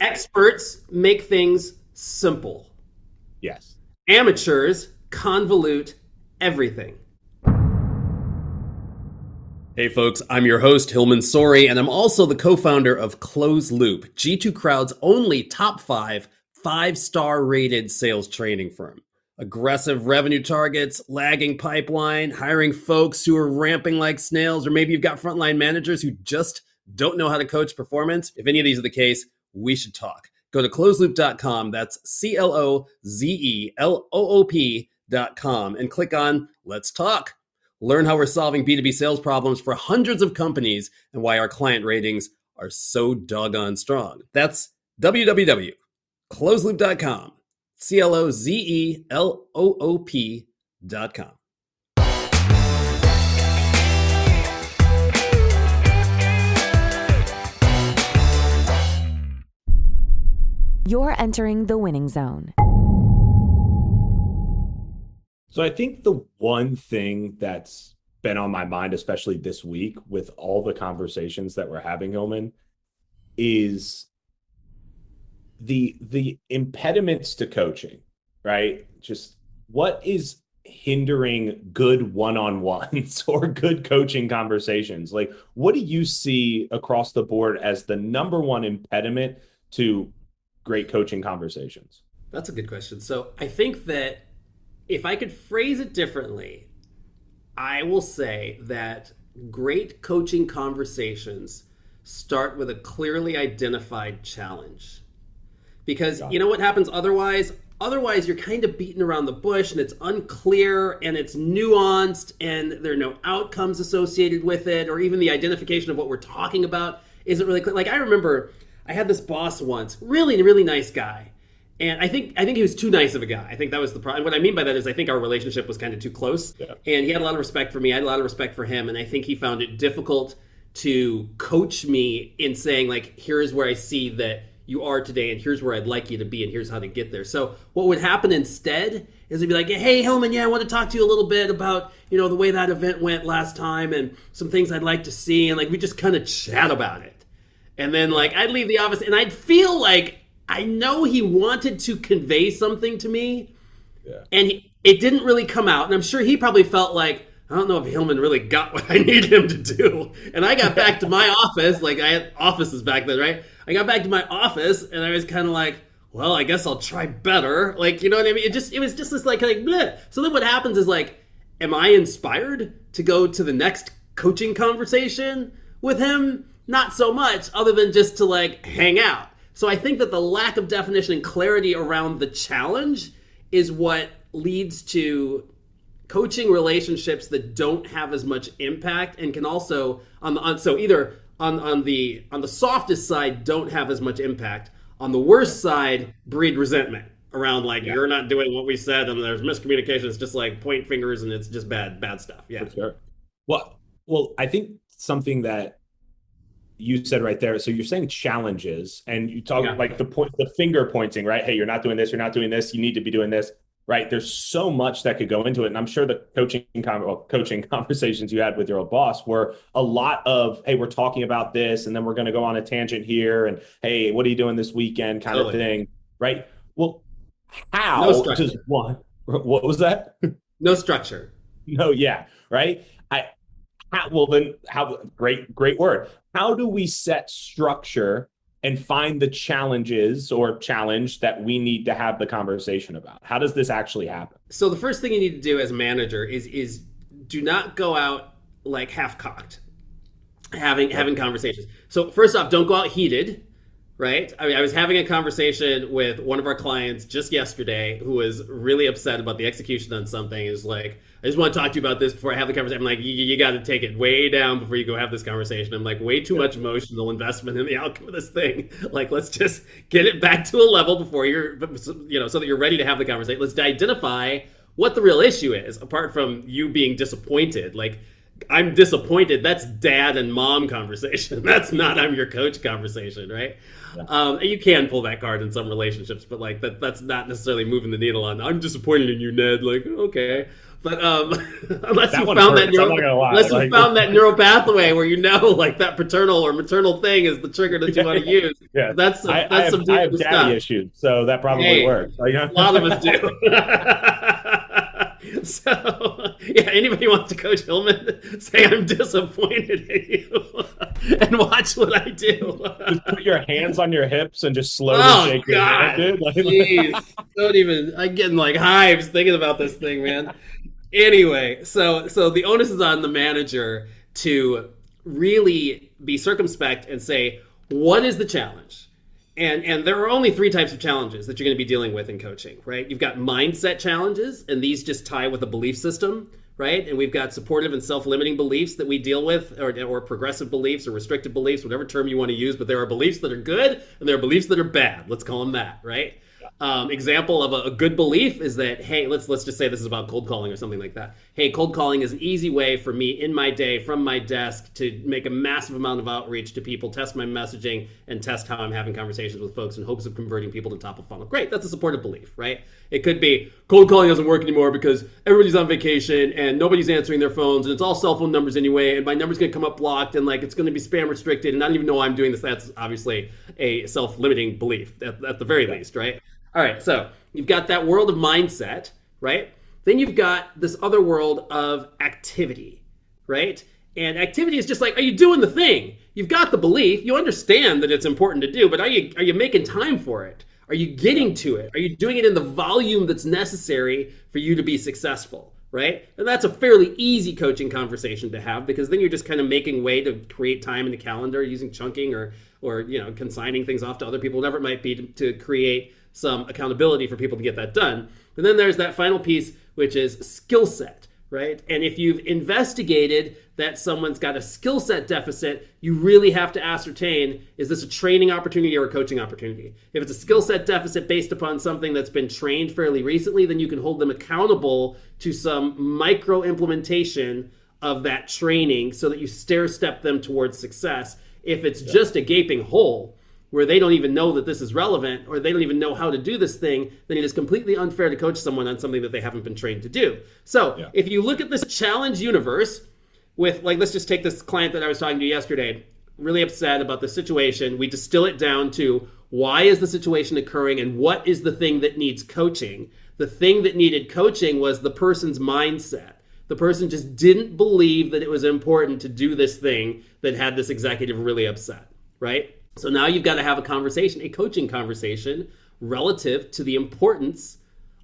Experts make things simple. Yes. Amateurs convolute everything. Hey folks, I'm your host, Hillmon Sorey, and I'm also the co founder of Cloze Loop, G2 Crowd's only top five, five star rated sales training firm. Aggressive revenue targets, lagging pipeline, hiring folks who are ramping like snails, or maybe you've got frontline managers who just don't know how to coach performance. If any of these are the case, we should talk. Go to clozeloop.com, that's C L O Z E L O O P.com, and click on Let's Talk. Learn how we're solving B2B sales problems for hundreds of companies and why our client ratings are so doggone strong. That's www.clozeloop.com. C L O Z E L O O P.com. You're entering the winning zone. So I think the one thing that's been on my mind, especially this week with all the conversations that we're having, Hillmon, is the the impediments to coaching, right? Just what is hindering good one-on-ones or good coaching conversations? Like what do you see across the board as the number one impediment to great coaching conversations? That's a good question. So I think that if I could phrase it differently, I will say that great coaching conversations start with a clearly identified challenge. Because you know what happens otherwise? Otherwise, you're kind of beaten around the bush and it's unclear and it's nuanced and there are no outcomes associated with it, or even the identification of what we're talking about isn't really clear. Like, I remember I had this boss once, really, really nice guy. And I think I think he was too nice of a guy. I think that was the problem. And what I mean by that is I think our relationship was kind of too close. Yeah. And he had a lot of respect for me. I had a lot of respect for him. And I think he found it difficult to coach me in saying, like, here's where I see that you are today and here's where I'd like you to be and here's how to get there. So what would happen instead is he'd be like, Hey Hillmon, yeah, I want to talk to you a little bit about, you know, the way that event went last time and some things I'd like to see. And like we just kind of chat about it. And then like I'd leave the office and I'd feel like I know he wanted to convey something to me. Yeah. And he, it didn't really come out. And I'm sure he probably felt like, I don't know if Hillmon really got what I need him to do. And I got back to my office, like I had offices back then, right? I got back to my office and I was kind of like, well, I guess I'll try better. Like, you know what I mean? It just it was just this like like bleh. So then what happens is like, am I inspired to go to the next coaching conversation with him? Not so much, other than just to like hang out. So I think that the lack of definition and clarity around the challenge is what leads to coaching relationships that don't have as much impact and can also on, the, on so either on on the on the softest side don't have as much impact on the worst side breed resentment around like yeah. you're not doing what we said and there's miscommunication it's just like point fingers and it's just bad bad stuff yeah sure. well well i think something that you said right there. So you're saying challenges, and you talk yeah. like the point, the finger pointing, right? Hey, you're not doing this. You're not doing this. You need to be doing this, right? There's so much that could go into it, and I'm sure the coaching well, coaching conversations you had with your old boss were a lot of, hey, we're talking about this, and then we're going to go on a tangent here, and hey, what are you doing this weekend, kind totally. of thing, right? Well, how no does one? What was that? No structure. No, yeah, right. I how, well then how great great word. How do we set structure and find the challenges or challenge that we need to have the conversation about? How does this actually happen? So the first thing you need to do as a manager is is do not go out like half cocked having having conversations. So first off don't go out heated right? I mean, I was having a conversation with one of our clients just yesterday who was really upset about the execution on something. Is like, I just want to talk to you about this before I have the conversation. I'm like, you, you got to take it way down before you go have this conversation. I'm like, way too much emotional investment in the outcome of this thing. Like, let's just get it back to a level before you're, you know, so that you're ready to have the conversation. Let's identify what the real issue is, apart from you being disappointed. Like, I'm disappointed. That's dad and mom conversation. That's not I'm your coach conversation, right? Yeah. Um, you can pull that card in some relationships, but like that that's not necessarily moving the needle on. I'm disappointed in you, Ned. Like, okay, But um, unless that you found that neuro, unless like, you found that neural pathway where you know like that paternal or maternal thing is the trigger that you want to use. Yeah, that's some, I, that's I have, some I have daddy stuff. issues, so that probably hey, works. Like, a lot of us do. so yeah, anybody wants to coach Hillmon, say I'm disappointed in you, and watch what I do. just put your hands on your hips and just slowly oh, shake your head, dude. Like, Jeez, don't even. I'm getting like hives thinking about this thing, man. Anyway, so so the onus is on the manager to really be circumspect and say what is the challenge? And and there are only three types of challenges that you're going to be dealing with in coaching right? You've got mindset challenges and these just tie with a belief system right? And we've got supportive and self-limiting beliefs that we deal with or, or progressive beliefs or restrictive beliefs whatever term you want to use but there are beliefs that are good and there are beliefs that are bad. Let's call them that right um, example of a, a, good belief is that hey, let's let's just say this is about cold calling or something like that. Hey, cold calling is an easy way for me in my day from my desk to make a massive amount of outreach to people, test my messaging, and test how I'm having conversations with folks in hopes of converting people to top of funnel. Great, that's a supportive belief, right? It could be cold calling doesn't work anymore because everybody's on vacation and nobody's answering their phones and it's all cell phone numbers anyway, and my number's gonna come up blocked and like it's gonna be spam restricted, and I don't even know why I'm doing this. That's obviously a self-limiting belief at, at the very least, right? All right, so you've got that world of mindset, right? Then you've got this other world of activity, right? And activity is just like, are you doing the thing? You've got the belief, you understand that it's important to do, but are you are you making time for it? Are you getting to it? Are you doing it in the volume that's necessary for you to be successful? Right? And that's a fairly easy coaching conversation to have because then you're just kind of making way to create time in the calendar using chunking or or you know consigning things off to other people, whatever it might be to, to create some accountability for people to get that done. And then there's that final piece, which is skill set, right? And if you've investigated that someone's got a skill set deficit, you really have to ascertain is this a training opportunity or a coaching opportunity? If it's a skill set deficit based upon something that's been trained fairly recently, then you can hold them accountable to some micro implementation of that training so that you stair step them towards success. If it's just a gaping hole, where they don't even know that this is relevant or they don't even know how to do this thing, then it is completely unfair to coach someone on something that they haven't been trained to do. So yeah. if you look at this challenge universe with, like, let's just take this client that I was talking to yesterday, really upset about the situation. We distill it down to why is the situation occurring and what is the thing that needs coaching. The thing that needed coaching was the person's mindset. The person just didn't believe that it was important to do this thing that had this executive really upset, right? So now you've got to have a conversation, a coaching conversation relative to the importance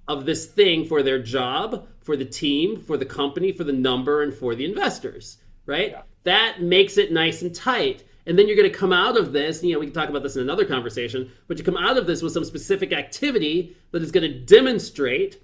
of this thing for their job, for the team, for the company, for the number, and for the investors, right? Yeah. That makes it nice and tight. And then you're going to come out of this, you know, we can talk about this in another conversation, but you come out of this with some specific activity that is going to demonstrate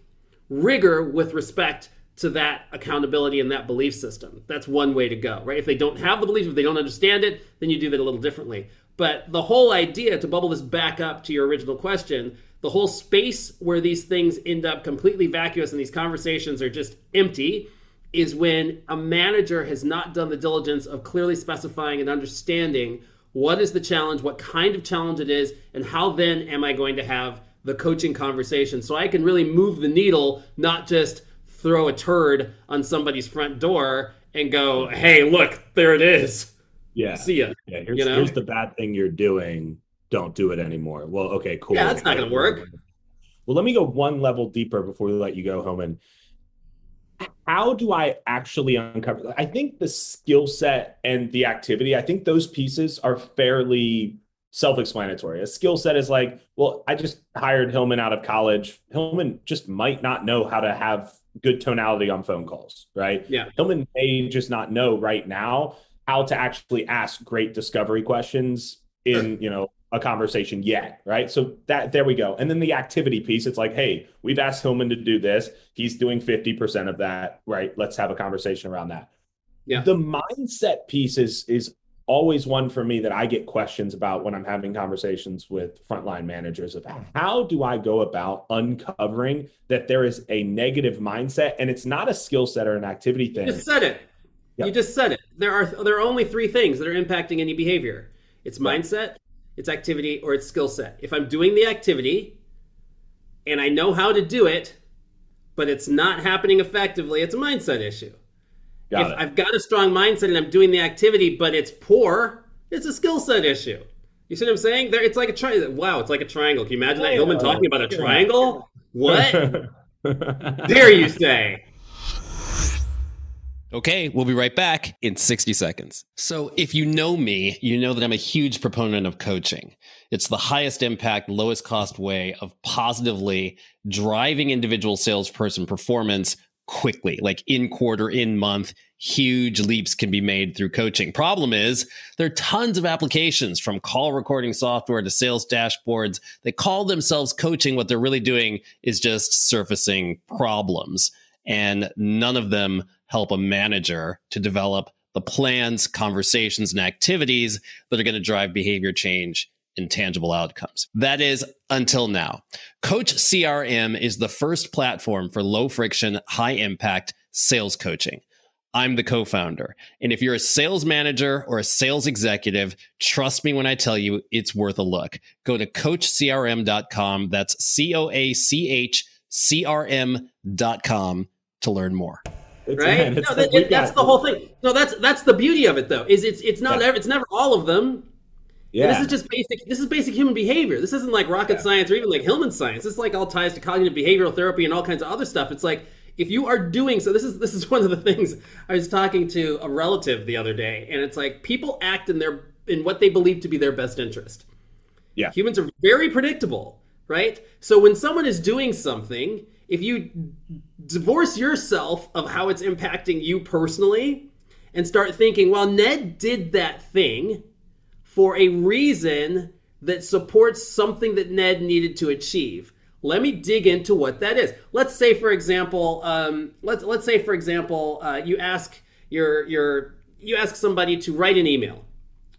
rigor with respect to that accountability and that belief system. That's one way to go, right? If they don't have the belief, if they don't understand it, then you do that a little differently. But the whole idea, to bubble this back up to your original question, the whole space where these things end up completely vacuous and these conversations are just empty is when a manager has not done the diligence of clearly specifying and understanding what is the challenge, what kind of challenge it is, and how then am I going to have the coaching conversation so I can really move the needle, not just throw a turd on somebody's front door and go, hey, look, there it is. Yeah. See ya. Yeah. Here's, you know? here's the bad thing you're doing. Don't do it anymore. Well, okay, cool. Yeah, that's not going to work. Well, let me go one level deeper before we let you go, Hillmon. How do I actually uncover? I think the skill set and the activity, I think those pieces are fairly self-explanatory. A skill set is like, well, I just hired Hillmon out of college. Hillmon just might not know how to have good tonality on phone calls, right? Yeah. Hillmon may just not know right now how to actually ask great discovery questions in you know a conversation yet right? So that there we go. And then the activity piece it's like hey we've asked Hillmon to do this. He's doing 50% of that right? Let's have a conversation around that. Yeah. The mindset piece is is always one for me that i get questions about when i'm having conversations with frontline managers of how do i go about uncovering that there is a negative mindset and it's not a skill set or an activity thing. You just said it. Yep. You just said it. There are there are only three things that are impacting any behavior. It's mindset, it's activity, or it's skill set. If I'm doing the activity and I know how to do it, but it's not happening effectively, it's a mindset issue. Got if it. I've got a strong mindset and I'm doing the activity, but it's poor, it's a skill set issue. You see what I'm saying? There, it's like a triangle. Wow, it's like a triangle. Can you imagine that Hillmon talking about a triangle? What dare you say? Okay, we'll be right back in 60 seconds. So, if you know me, you know that I'm a huge proponent of coaching. It's the highest impact, lowest cost way of positively driving individual salesperson performance quickly, like in quarter, in month. Huge leaps can be made through coaching. Problem is, there are tons of applications from call recording software to sales dashboards that call themselves coaching. What they're really doing is just surfacing problems, and none of them help a manager to develop the plans, conversations, and activities that are going to drive behavior change and tangible outcomes. That is until now. Coach CRM is the first platform for low friction, high impact sales coaching. I'm the co founder. And if you're a sales manager or a sales executive, trust me when I tell you it's worth a look. Go to coachcrm.com. That's C O A C H C R M.com to learn more. It's- right? man, no, that- we that's the whole thing. No, that's that's the beauty of it, though. Is it's it's not Yeah. it's never all of them. Yeah. This is just basic. This is basic human behavior. This isn't like rocket Yeah. science or even like Hillmon science. This is like all ties to cognitive behavioral therapy and all kinds of other stuff. It's like if you are doing so. This is this is one of the things I was talking to a relative the other day, and it's like people act in their in what they believe to be their best interest. Yeah. Humans are very predictable, right? So when someone is doing something, if you divorce yourself of how it's impacting you personally and start thinking, well, Ned did that thing for a reason that supports something that Ned needed to achieve. Let me dig into what that is. Let's say, for example, um, let's let's say, for example, uh, you ask your your you ask somebody to write an email,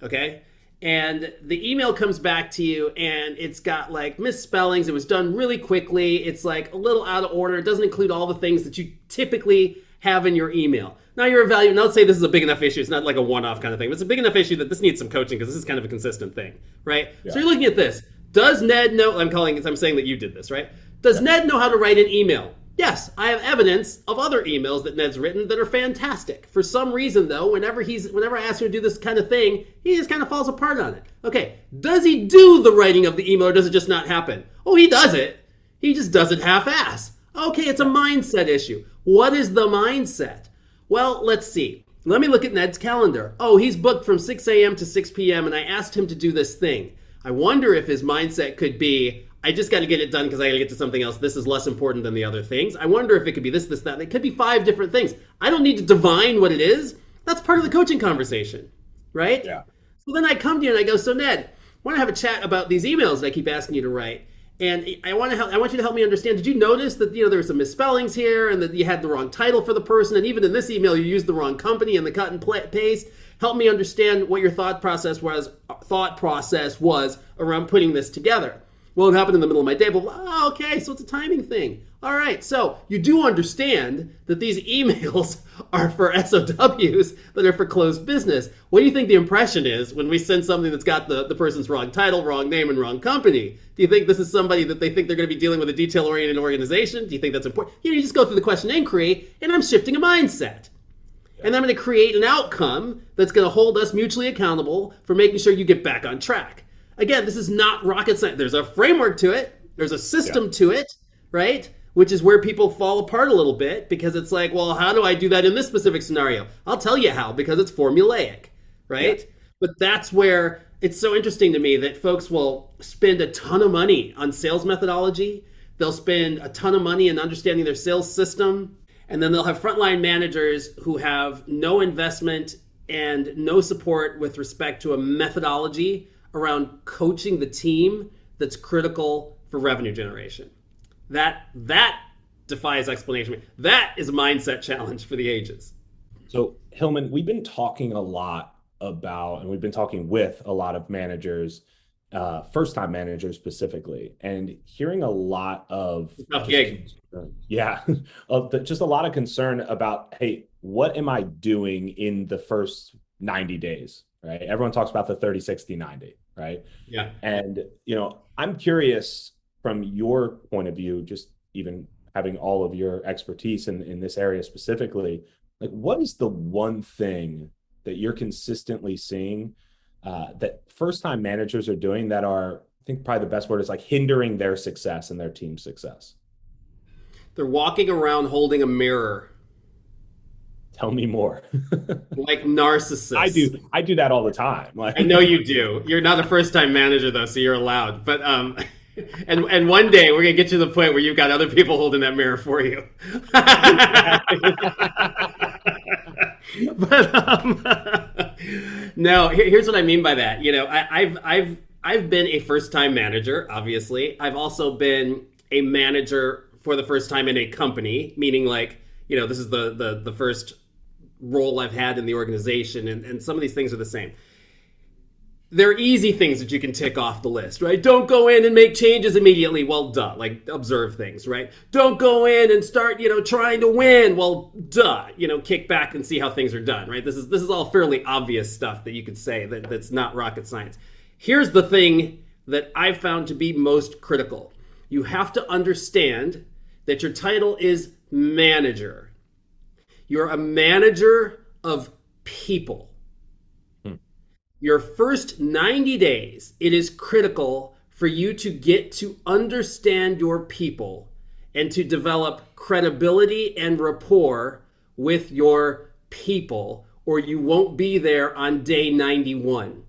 okay, and the email comes back to you and it's got like misspellings. It was done really quickly. It's like a little out of order. It doesn't include all the things that you typically have in your email. Now you're evaluating. Now let's say this is a big enough issue. It's not like a one-off kind of thing. But it's a big enough issue that this needs some coaching because this is kind of a consistent thing, right? So you're looking at this. Does Ned know? I'm calling. I'm saying that you did this, right? Does Ned know how to write an email? Yes, I have evidence of other emails that Ned's written that are fantastic. For some reason, though, whenever he's whenever I ask him to do this kind of thing, he just kind of falls apart on it. Okay, does he do the writing of the email, or does it just not happen? Oh, he does it. He just does it half-ass. Okay, it's a mindset issue. What is the mindset? Well, let's see. Let me look at Ned's calendar. Oh, he's booked from 6 a.m. to 6 p.m., and I asked him to do this thing. I wonder if his mindset could be, I just got to get it done because I got to get to something else. This is less important than the other things. I wonder if it could be this, this, that. It could be five different things. I don't need to divine what it is. That's part of the coaching conversation, right? Yeah. So then I come to you and I go, so Ned, I want to have a chat about these emails that I keep asking you to write. And I want to help, I want you to help me understand. Did you notice that you know there were some misspellings here, and that you had the wrong title for the person, and even in this email you used the wrong company and the cut and paste? Help me understand what your thought process was. Thought process was around putting this together. Well, it happened in the middle of my day. But oh, okay, so it's a timing thing. All right, so you do understand that these emails are for SOWs that are for closed business. What do you think the impression is when we send something that's got the, the person's wrong title, wrong name, and wrong company? Do you think this is somebody that they think they're going to be dealing with a detail oriented organization? Do you think that's important? You, know, you just go through the question inquiry, and I'm shifting a mindset. And I'm going to create an outcome that's going to hold us mutually accountable for making sure you get back on track. Again, this is not rocket science. There's a framework to it, there's a system Yeah. to it, right? Which is where people fall apart a little bit because it's like, well, how do I do that in this specific scenario? I'll tell you how because it's formulaic, right? But that's where it's so interesting to me that folks will spend a ton of money on sales methodology. They'll spend a ton of money in understanding their sales system. And then they'll have frontline managers who have no investment and no support with respect to a methodology around coaching the team that's critical for revenue generation. That that defies explanation. That is a mindset challenge for the ages. So, Hillmon, we've been talking a lot about, and we've been talking with a lot of managers, uh, first time managers specifically, and hearing a lot of concern- yeah, of the, just a lot of concern about, hey, what am I doing in the first 90 days? Right. Everyone talks about the 30, 60, 90, right? Yeah. And, you know, I'm curious from your point of view, just even having all of your expertise in, in this area specifically, like what is the one thing that you're consistently seeing uh, that first time managers are doing that are, I think probably the best word is like hindering their success and their team's success? They're walking around holding a mirror. Tell me more. like narcissist I do. I do that all the time. Like I know you do. You're not a first time manager though, so you're allowed. But um, and and one day we're gonna get to the point where you've got other people holding that mirror for you. but um, no, here's what I mean by that. You know, I, I've I've I've been a first time manager. Obviously, I've also been a manager for the first time in a company, meaning like you know this is the the the first role I've had in the organization, and, and some of these things are the same There are easy things that you can tick off the list, right? Don't go in and make changes immediately. Well, duh. Like observe things, right? Don't go in and start, you know, trying to win. Well, duh. You know, kick back and see how things are done, right? This is this is all fairly obvious stuff that you could say that, that's not rocket science. Here's the thing that I've found to be most critical. You have to understand that your title is manager. You're a manager of people hmm. your first 90 days, it is critical for you to get to understand your people and to develop credibility and rapport with your people, or you won't be there on day 91.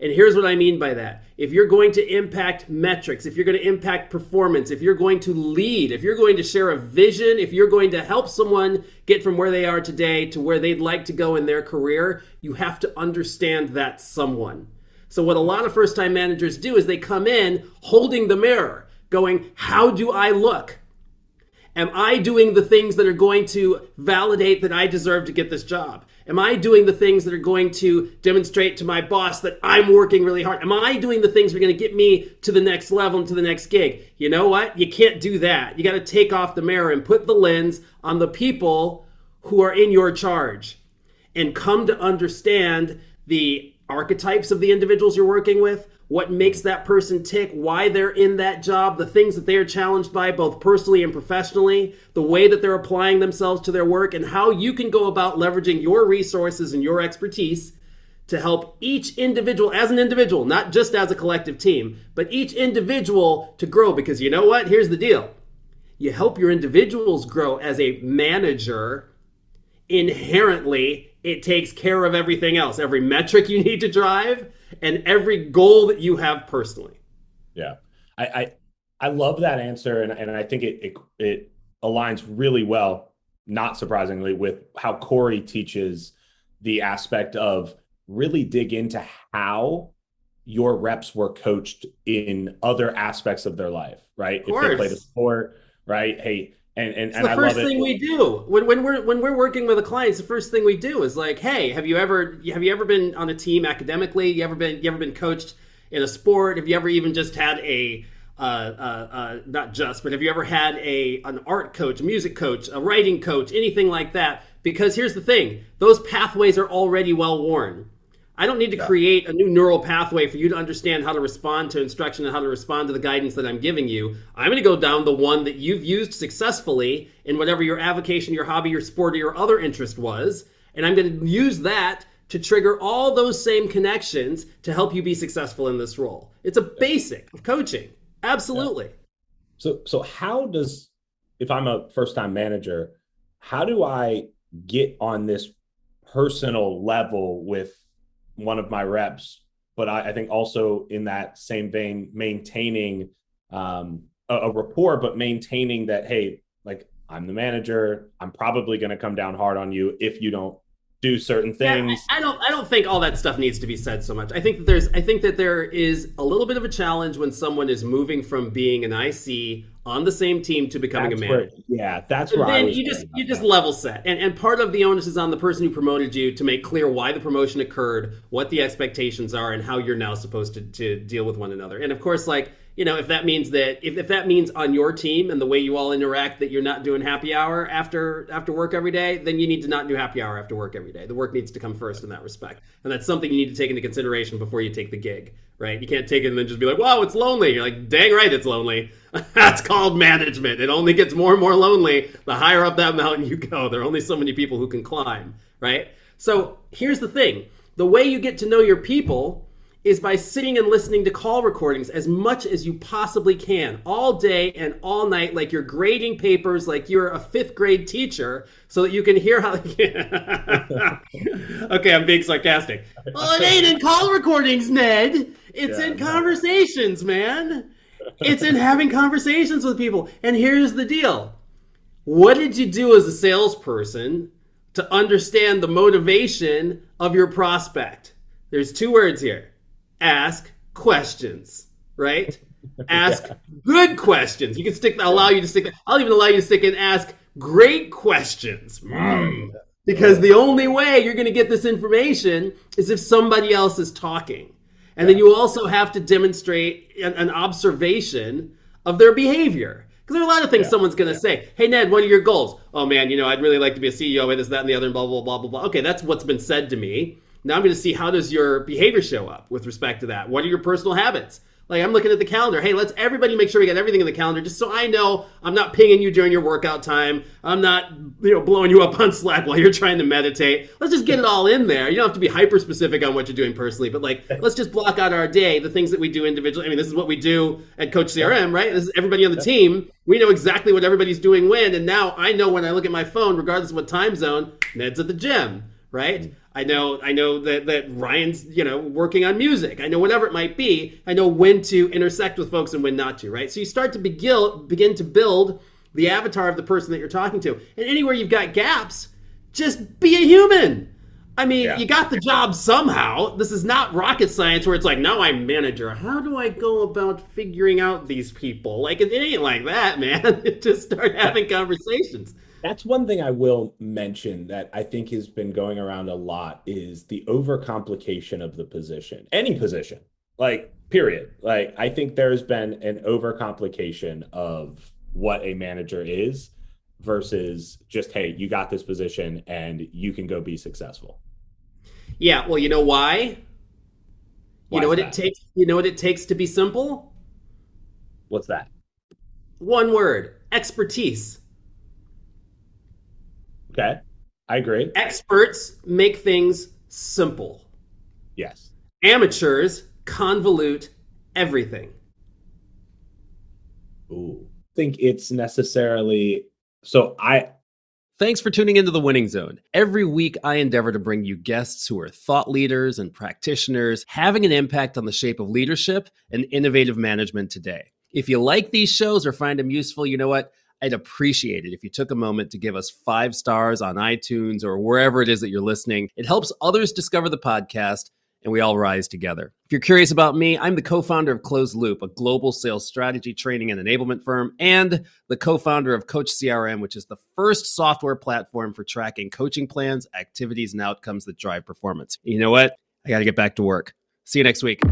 And here's what I mean by that. If you're going to impact metrics, if you're going to impact performance, if you're going to lead, if you're going to share a vision, if you're going to help someone get from where they are today to where they'd like to go in their career, you have to understand that someone. So, what a lot of first time managers do is they come in holding the mirror, going, How do I look? Am I doing the things that are going to validate that I deserve to get this job? Am I doing the things that are going to demonstrate to my boss that I'm working really hard? Am I doing the things that are going to get me to the next level and to the next gig? You know what? You can't do that. You got to take off the mirror and put the lens on the people who are in your charge and come to understand the archetypes of the individuals you're working with, what hmm. makes that person tick, why they're in that job, the things that they are challenged by, both personally and professionally, the way that they're applying themselves to their work, and how you can go about leveraging your resources and your expertise to help each individual as an individual, not just as a collective team, but each individual to grow. Because you know what? Here's the deal you help your individuals grow as a manager inherently it takes care of everything else every metric you need to drive and every goal that you have personally. Yeah. I I, I love that answer and, and I think it, it it aligns really well, not surprisingly, with how Corey teaches the aspect of really dig into how your reps were coached in other aspects of their life, right? If they played a sport, right? Hey, and and, and the I first thing we do when, when we're when we're working with a client, the first thing we do is like, hey, have you ever have you ever been on a team academically? You ever been you ever been coached in a sport? Have you ever even just had a uh, uh, uh, not just, but have you ever had a an art coach, a music coach, a writing coach, anything like that? Because here's the thing: those pathways are already well worn. I don't need to yeah. create a new neural pathway for you to understand how to respond to instruction and how to respond to the guidance that I'm giving you. I'm going to go down the one that you've used successfully in whatever your avocation, your hobby, your sport, or your other interest was. And I'm going to use that to trigger all those same connections to help you be successful in this role. It's a basic of coaching. Absolutely. Yeah. So so how does if I'm a first time manager, how do I get on this personal level with one of my reps, but I, I think also in that same vein, maintaining um, a, a rapport, but maintaining that, hey, like I'm the manager. I'm probably going to come down hard on you if you don't do certain things. Yeah, I, I, don't I don't think all that stuff needs to be said so much. I think that there's I think that there is a little bit of a challenge when someone is moving from being an IC on the same team to becoming that's a manager. Where, yeah, that's right. then you just you just level set. And and part of the onus is on the person who promoted you to make clear why the promotion occurred, what the expectations are, and how you're now supposed to, to deal with one another. And of course, like you know, if that means that if, if that means on your team and the way you all interact that you're not doing happy hour after after work every day, then you need to not do happy hour after work every day. The work needs to come first in that respect, and that's something you need to take into consideration before you take the gig. Right? You can't take it and then just be like, "Wow, it's lonely." You're like, "Dang right, it's lonely." That's called management. It only gets more and more lonely the higher up that mountain you go. There are only so many people who can climb, right? So here's the thing the way you get to know your people is by sitting and listening to call recordings as much as you possibly can all day and all night like you're grading papers like you're a fifth grade teacher so that you can hear how okay i'm being sarcastic. Well it ain't in call recordings ned. It's yeah, in conversations man. It's in having conversations with people. And here's the deal. What did you do as a salesperson to understand the motivation of your prospect? There's two words here ask questions, right? Ask yeah. good questions. You can stick that allow you to stick. I'll even allow you to stick and ask great questions. Mm. Because the only way you're going to get this information is if somebody else is talking. And yeah. then you also have to demonstrate an, an observation of their behavior. Because there are a lot of things yeah. someone's going to yeah. say. Hey, Ned, what are your goals? Oh, man, you know, I'd really like to be a CEO, and this, that, and the other, and blah, blah, blah, blah, blah. Okay, that's what's been said to me. Now I'm going to see how does your behavior show up with respect to that. What are your personal habits? Like I'm looking at the calendar. Hey, let's everybody make sure we got everything in the calendar, just so I know I'm not pinging you during your workout time. I'm not, you know, blowing you up on Slack while you're trying to meditate. Let's just get it all in there. You don't have to be hyper specific on what you're doing personally, but like let's just block out our day, the things that we do individually. I mean, this is what we do at Coach CRM, right? This is everybody on the team. We know exactly what everybody's doing when, and now I know when I look at my phone, regardless of what time zone, Ned's at the gym, right? Mm-hmm. I know I know that, that Ryan's, you know, working on music. I know whatever it might be. I know when to intersect with folks and when not to, right? So you start to begin begin to build the avatar of the person that you're talking to. And anywhere you've got gaps, just be a human. I mean, yeah. you got the job somehow. This is not rocket science where it's like, now I'm manager. How do I go about figuring out these people? Like, it ain't like that, man. just start having conversations. That's one thing I will mention that I think has been going around a lot is the overcomplication of the position. Any position, like period. Like I think there's been an overcomplication of what a manager is versus just hey, you got this position and you can go be successful. Yeah, well, you know why? why you know what that? it takes you know what it takes to be simple? What's that? One word, expertise. Okay. I agree. Experts make things simple. Yes. Amateurs convolute everything. Ooh. think it's necessarily so I Thanks for tuning into the Winning Zone. Every week, I endeavor to bring you guests who are thought leaders and practitioners having an impact on the shape of leadership and innovative management today. If you like these shows or find them useful, you know what? I'd appreciate it if you took a moment to give us five stars on iTunes or wherever it is that you're listening. It helps others discover the podcast and we all rise together. If you're curious about me, I'm the co founder of Closed Loop, a global sales strategy training and enablement firm, and the co founder of Coach CRM, which is the first software platform for tracking coaching plans, activities, and outcomes that drive performance. You know what? I got to get back to work. See you next week.